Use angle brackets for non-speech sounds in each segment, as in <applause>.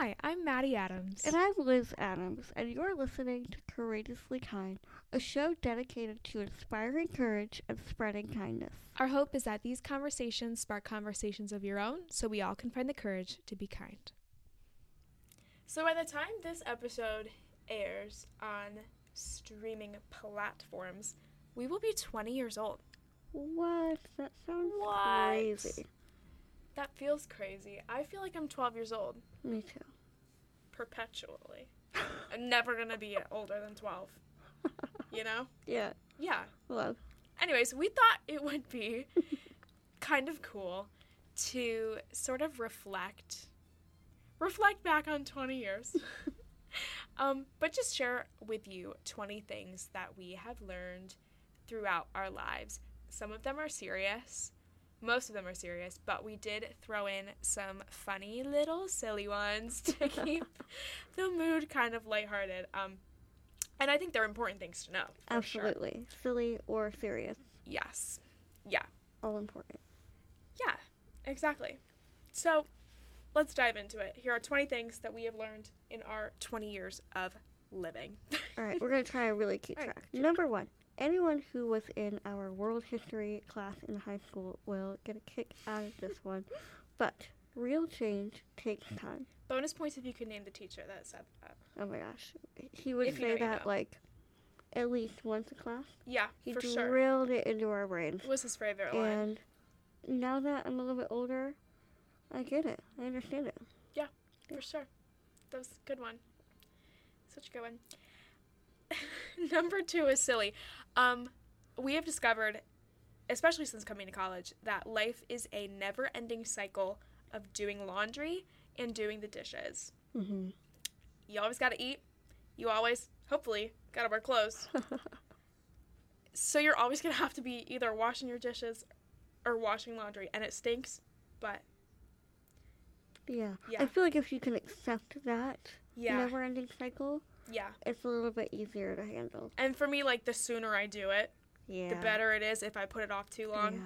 Hi, I'm Maddie Adams. And I'm Liz Adams, and you're listening to Courageously Kind, a show dedicated to inspiring courage and spreading kindness. Our hope is that these conversations spark conversations of your own so we all can find the courage to be kind. So, by the time this episode airs on streaming platforms, we will be 20 years old. What? That sounds What? crazy. That feels crazy. I feel like I'm 12 years old Me too. Perpetually. I'm never to be older than 12. You know? <laughs> Yeah. Yeah. Well, Anyways, we thought it would be kind of cool to sort of reflect reflect back on 20 years. <laughs> um, but just share with you 20 things that we have learned throughout our lives. Some of them are serious. Most of them are serious, but we did throw in some funny little silly ones to <laughs> keep the mood kind of lighthearted. Um, and I think they're important things to know. for sure. absolutely. Silly or serious. Yes. Yeah. All important. Yeah. Exactly. So, let's dive into it. Here are 20 things that we have learned in our 20 years of living. All right, we're going to try and really keep <laughs> All right, track. Number one. Anyone who was in our world history class in high school will get a kick out of this one. But real change takes time. Bonus points if you could name the teacher that said that. Oh my gosh. He would If you know, say you that know. like at least once a class. Yeah, He for sure. drilled it into our brains. It was his favorite line. And now that I'm a little bit older, I get it. I understand it. Yeah, for sure. That was a good one. Such a good one. <laughs> Number two is silly. Um, we have discovered, especially since coming to college, that life is a never ending cycle of doing laundry and doing the dishes. Mm-hmm. You always got to eat. You always, hopefully, got to wear clothes. <laughs> so you're always going to have to be either washing your dishes or washing laundry. And it stinks, but yeah. Yeah. I feel like if you can accept that yeah. never ending cycle, Yeah. it's a little bit easier to handle. And for me, like, the sooner I do it, Yeah. the better it is. If I put it off too long, Yeah.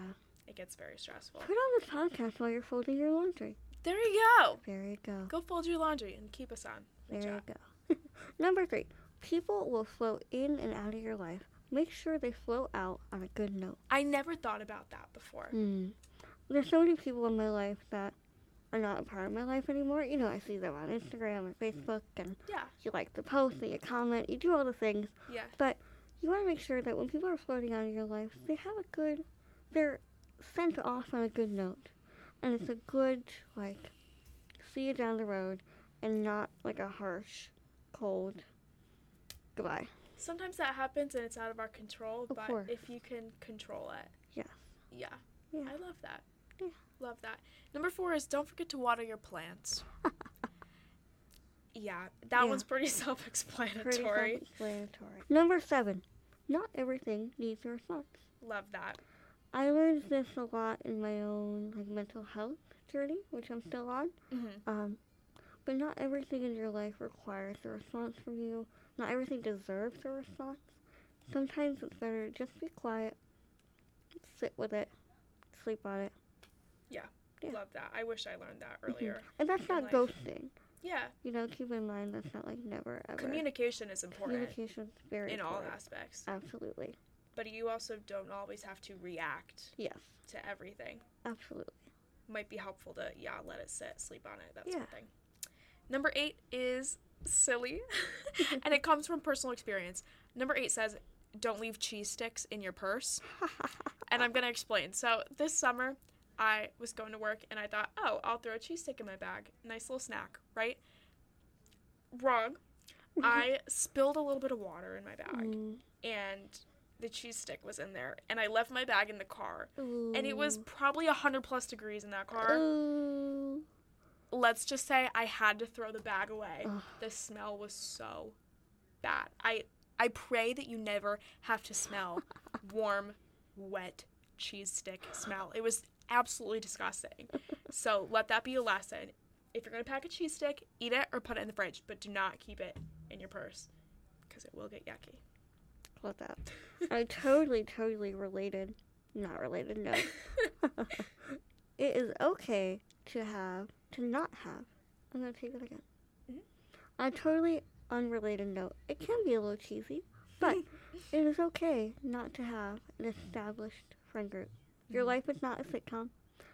it gets very stressful. Put on this podcast while you're folding your laundry. There you go. There you go. Go fold your laundry and keep us on. Good There job. you go. <laughs> Number three. People will flow in and out of your life. Make sure they flow out on a good note. I never thought about that before. Hmm. There's so many people in my life that are not a part of my life anymore. You know, I see them on Instagram and Facebook, and Yeah. you like the post, and you comment, you do all the things. Yeah. But you want to make sure that when people are floating out of your life, they have a good, they're sent off on a good note, and it's a good like, see you down the road, and not like a harsh, cold goodbye. Sometimes that happens and it's out of our control, Of but course. if you can control it. Yes. Yeah. Yeah. I love that. Yeah. Love that. Number four is don't forget to water your plants. <laughs> yeah, that Yeah. one's pretty <laughs> Pretty self-explanatory. self-explanatory. Number seven. Not everything needs a response. Love that. I learned this a lot in my own like mental health journey, which I'm still on. hmm Um, but not everything in your life requires a response from you. Not everything deserves a response. Sometimes it's better just be quiet, sit with it, sleep on it. Yeah. Love that. I wish I learned that Mhm. earlier. And that's not life. ghosting. Yeah. You know, keep in mind that's not like never ever. Communication is important Communication's very in all aspects. Absolutely. But you also don't always have to react Yes. to everything. Absolutely. Might be helpful to, yeah, let it sit, sleep on it, that Yeah. sort of thing. Number eight is silly, <laughs> <laughs> and it comes from personal experience. Number eight says, don't leave cheese sticks in your purse. <laughs> And I'm going to explain. So this summer, I was going to work and I thought, oh, I'll throw a cheese stick in my bag. Nice little snack, right? Wrong. <laughs> I spilled a little bit of water in my bag Mm. and the cheese stick was in there. And I left my bag in the car. And it was Ooh. probably 100 plus degrees in that car. Ooh. Let's just say I had to throw the bag away. Ugh. The smell was so bad. I I pray that you never have to smell <laughs> warm, wet cheese stick smell. It was absolutely disgusting. <laughs> So let that be a lesson. If you're gonna pack a cheese stick, eat it or put it in the fridge, but do not keep it in your purse because it will get yucky. Love that. I totally, totally related. Not related, no. <laughs> it is okay to have, to not have. I'm going to take that again. Mhm. On a totally unrelated note, it can be a little cheesy, but <laughs> it is okay not to have an established friend group. Your Mhm. life is not a sitcom.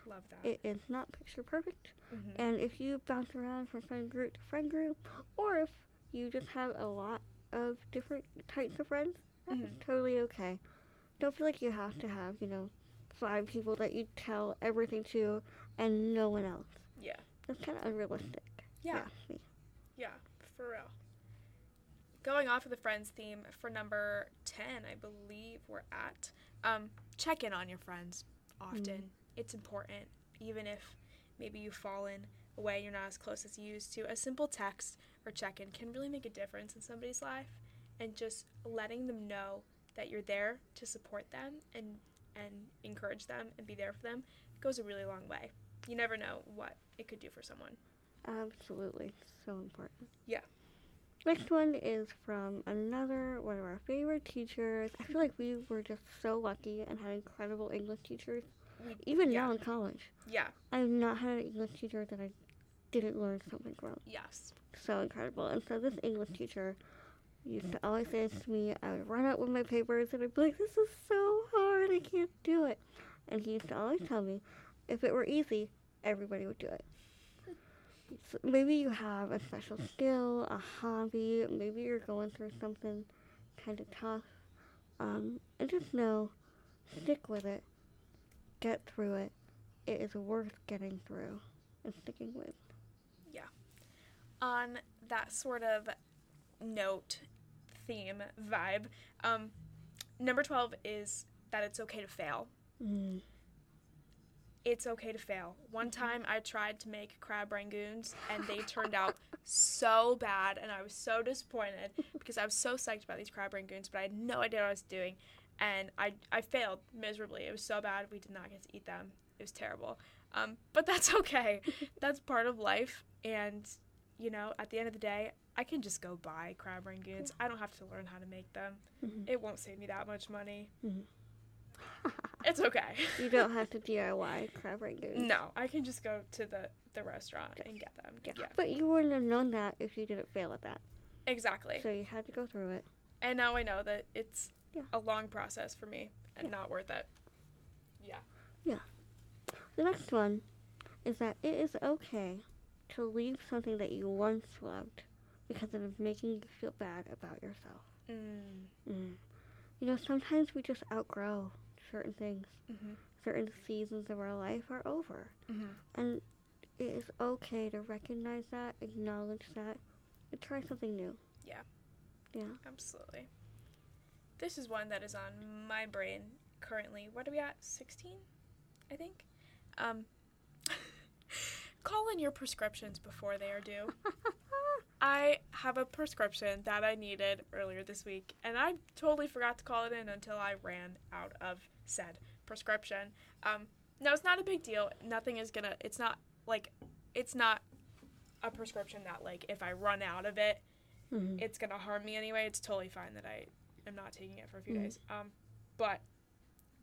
Love that. It is not picture perfect. Mhm. And if you bounce around from friend group to friend group, or if you just have a lot of different types of friends, that's Mhm. totally okay. Don't feel like you have to have, you know, five people that you tell everything to and no one else. Yeah. That's kind of unrealistic. Yeah. Yeah, for real. Going off of the friends theme for number 10, I believe we're at. Um, check in on your friends often. It's important, even if maybe you've fallen away, you're not as close as you used to. A simple text or check in can really make a difference in somebody's life. And just letting them know that you're there to support them and, and encourage them and be there for them goes a really long way. You never know what it could do for someone. Absolutely. So important. Yeah. Next one is from another one of our favorite teachers. I feel like we were just so lucky and had incredible English teachers. Even yeah. now in college. Yeah, I have not had an English teacher that I didn't learn something from. yes. So incredible. And so this English teacher used to always say to me, I would run out with my papers and I'd be like, This is so hard, I can't do it. And he used to always tell me, if it were easy, everybody would do it. So maybe you have a special skill, a hobby, maybe you're going through something kind of tough. Um, and just know, stick with it, get through it. It is worth getting through and sticking with. Yeah. On that sort of note, theme, vibe, um, number 12 is that it's okay to fail. Mm. It's okay to fail. One time I tried to make crab rangoons and they turned out so bad and I was so disappointed because I was so psyched about these crab rangoons, but I had no idea what I was doing. And I, I failed miserably. It was so bad we did not get to eat them. It was terrible. Um, but that's <laughs> okay. that's part of life. And, you know, at the end of the day, I can just go buy crab rangoons. I don't have to learn how to make them. Mhm. It won't save me that much money. Mhm. <laughs> It's okay. You don't have to DIY crab rangoons. No, I can just go to the, the restaurant and get them. Yeah. Yeah, But you wouldn't have known that if you didn't fail at that. exactly. So you had to go through it. And now I know that it's Yeah. a long process for me and Yeah. not worth it. Yeah. Yeah. The next one is that it is okay to leave something that you once loved because it is making you feel bad about yourself. Mm. Mm. You know, sometimes we just outgrow certain things. Mhm. Certain seasons of our life are over. Mhm. And it is okay to recognize that, acknowledge that, and try something new. Yeah. Yeah. Absolutely. This is one that is on my brain currently. What are we at? 16, I think. Um, <laughs> call in your prescriptions before they are due. <laughs> I have a prescription that I needed earlier this week, and I totally forgot to call it in until I ran out of said prescription. Um, no, it's not a big deal. Nothing is gonna. It's not like it's not a prescription that like if I run out of it, Mhm. it's gonna harm me anyway. It's totally fine that I am not taking it for a few Mhm. days. Um, but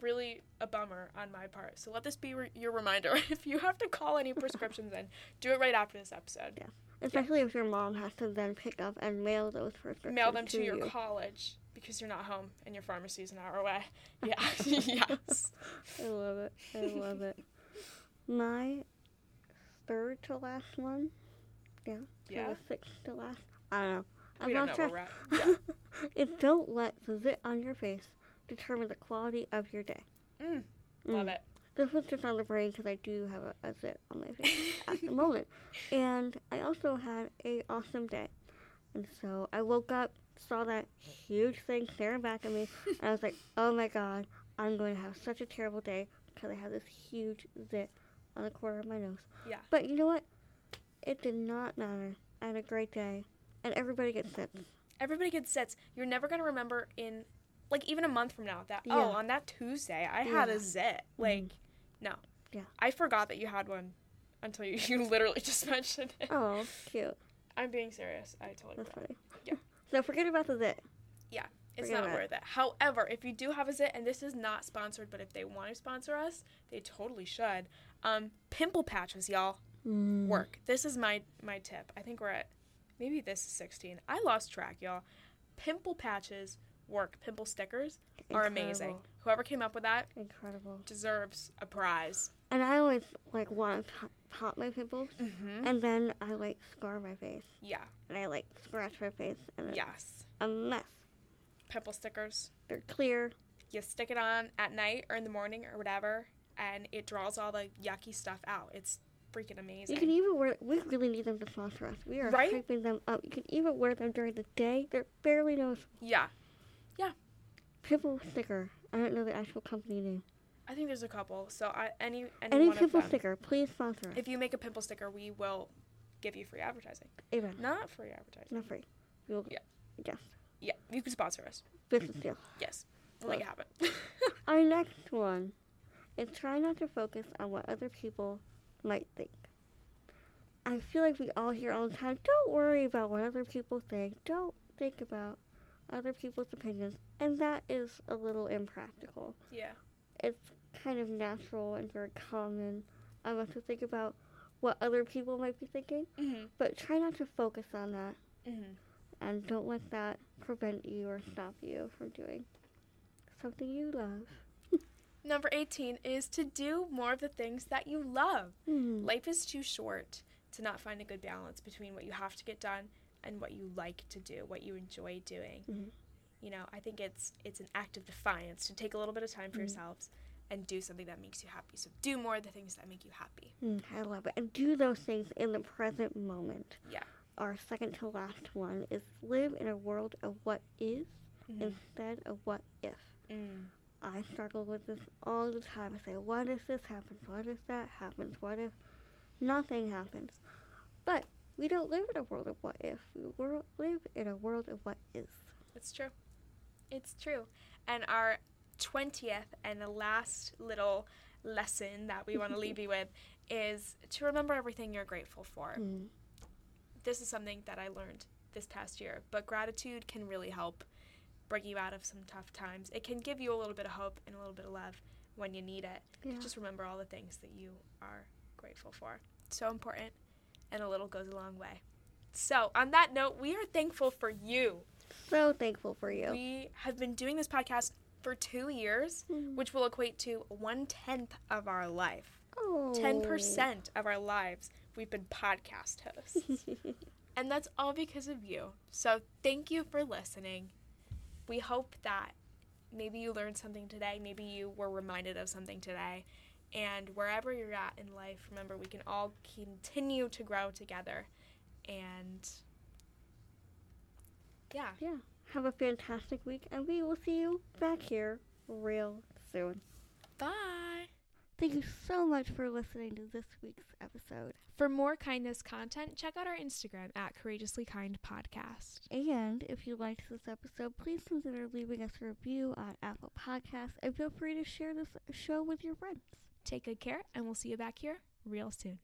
really a bummer on my part. So let this be re- your reminder. <laughs> if you have to call any <laughs> prescriptions in, do it right after this episode. Especially if your mom has to then pick up and mail those prescriptions. Mail them to, to your you. college because you're not home and your pharmacy is an hour away. <laughs> Yeah. <laughs> yes. I love it. I love it. My third to last one. Yeah. Yeah. the sixth to last. I don't know. I'm We don't not where sure. <laughs> Yeah. is don't let the zit on your face determine the quality of your day. Mm, love Mm. it. This was just on the brain because I do have a, a zit on my face at the moment. And I also had a awesome day. And so I woke up, saw that huge thing staring back at me, and <laughs> I was like, oh my god, I'm going to have such a terrible day because I have this huge zit on the corner of my nose. Yeah. But you know what? It did not matter. I had a great day. And everybody gets zits. Everybody gets zits. You're never gonna remember in like even a month from now that oh, Yeah. oh on that Tuesday I had a zit. Mm-hmm. Like no. Yeah. I forgot that you had one until you, <laughs> you literally just <laughs> mentioned it. Oh, cute. I'm being serious. I totally That's forgot. funny. So forget about the zit. Yeah, it's Forget not about it. worth it. However, if you do have a zit, and this is not sponsored, but if they want to sponsor us, they totally should. Um, pimple patches, y'all, Mm. work. This is my my tip. I think we're at maybe this is 16. I lost track, y'all. Pimple patches work. Pimple stickers are amazing. Whoever came up with that Incredible. deserves a prize. And I always like want to pop, pop my pimples, Mm-hmm. and then I like scar my face, Yeah. and I like scratch my face, and it's Yes. a mess. Pimple stickers. They're clear. You stick it on at night or in the morning or whatever, and it draws all the yucky stuff out. It's freaking amazing. You can even wear. We really need them to sponsor us. We are Right? hyping them up. You can even wear them during the day. They're barely noticeable. yeah. Yeah. Pimple sticker. I don't know the actual company name. I think there's a couple. So I any any, Any one of pimple them. sticker, please sponsor us. If you make a pimple sticker, we will give you free advertising. Amen. Not free advertising. Not free. We'll, Yeah. Yes. Yeah, you can sponsor us. Business deal. <laughs> Yes, we'll make it happen. <laughs> Our next one is try not to focus on what other people might think. I feel like we all hear all the time, don't worry about what other people think. Don't think about other people's opinions. And that is a little impractical. yeah. It's kind of natural and very common I us to think about what other people might be thinking, Mhm. but try not to focus on that Mhm. and don't let that prevent you or stop you from doing something you love. <laughs> Number 18 is to do more of the things that you love. Hmm. Life is too short to not find a good balance between what you have to get done and what you like to do, what you enjoy doing. Mhm. You know, I think it's it's an act of defiance to take a little bit of time for Mhm. yourselves and do something that makes you happy. So do more of the things that make you happy. Mm, I love it. And do those things in the present moment. Yeah. Our second to last one is live in a world of what is Mhm. instead of what if. Mm. I struggle with this all the time. I say, what if this happens? What if that happens? What if nothing happens? But we don't live in a world of what if. We live in a world of what is. It's true. It's true. And our 20th and the last little lesson that we want to leave <laughs> you with is to remember everything you're grateful for. Mm. This is something that I learned this past year, but gratitude can really help bring you out of some tough times. It can give you a little bit of hope and a little bit of love when you need it. Yeah. Just remember all the things that you are grateful for. So important, and a little goes a long way. So, on that note, we are thankful for you. So thankful for you. We have been doing this podcast for two years, Mm. which will equate to one tenth of our life. oh. 10% of our lives, we've been podcast hosts. <laughs> and that's all because of you. So thank you for listening. We hope that maybe you learned something today, maybe you were reminded of something today. And wherever you're at in life, remember we can all continue to grow together. And yeah. yeah. Have a fantastic week, and we will see you back here real soon. Bye. Thank you so much for listening to this week's episode. For more kindness content, check out our Instagram at Courageously Kind Podcast. And if you liked this episode, please consider leaving us a review on Apple Podcasts and feel free to share this show with your friends. Take good care, and we'll see you back here real soon.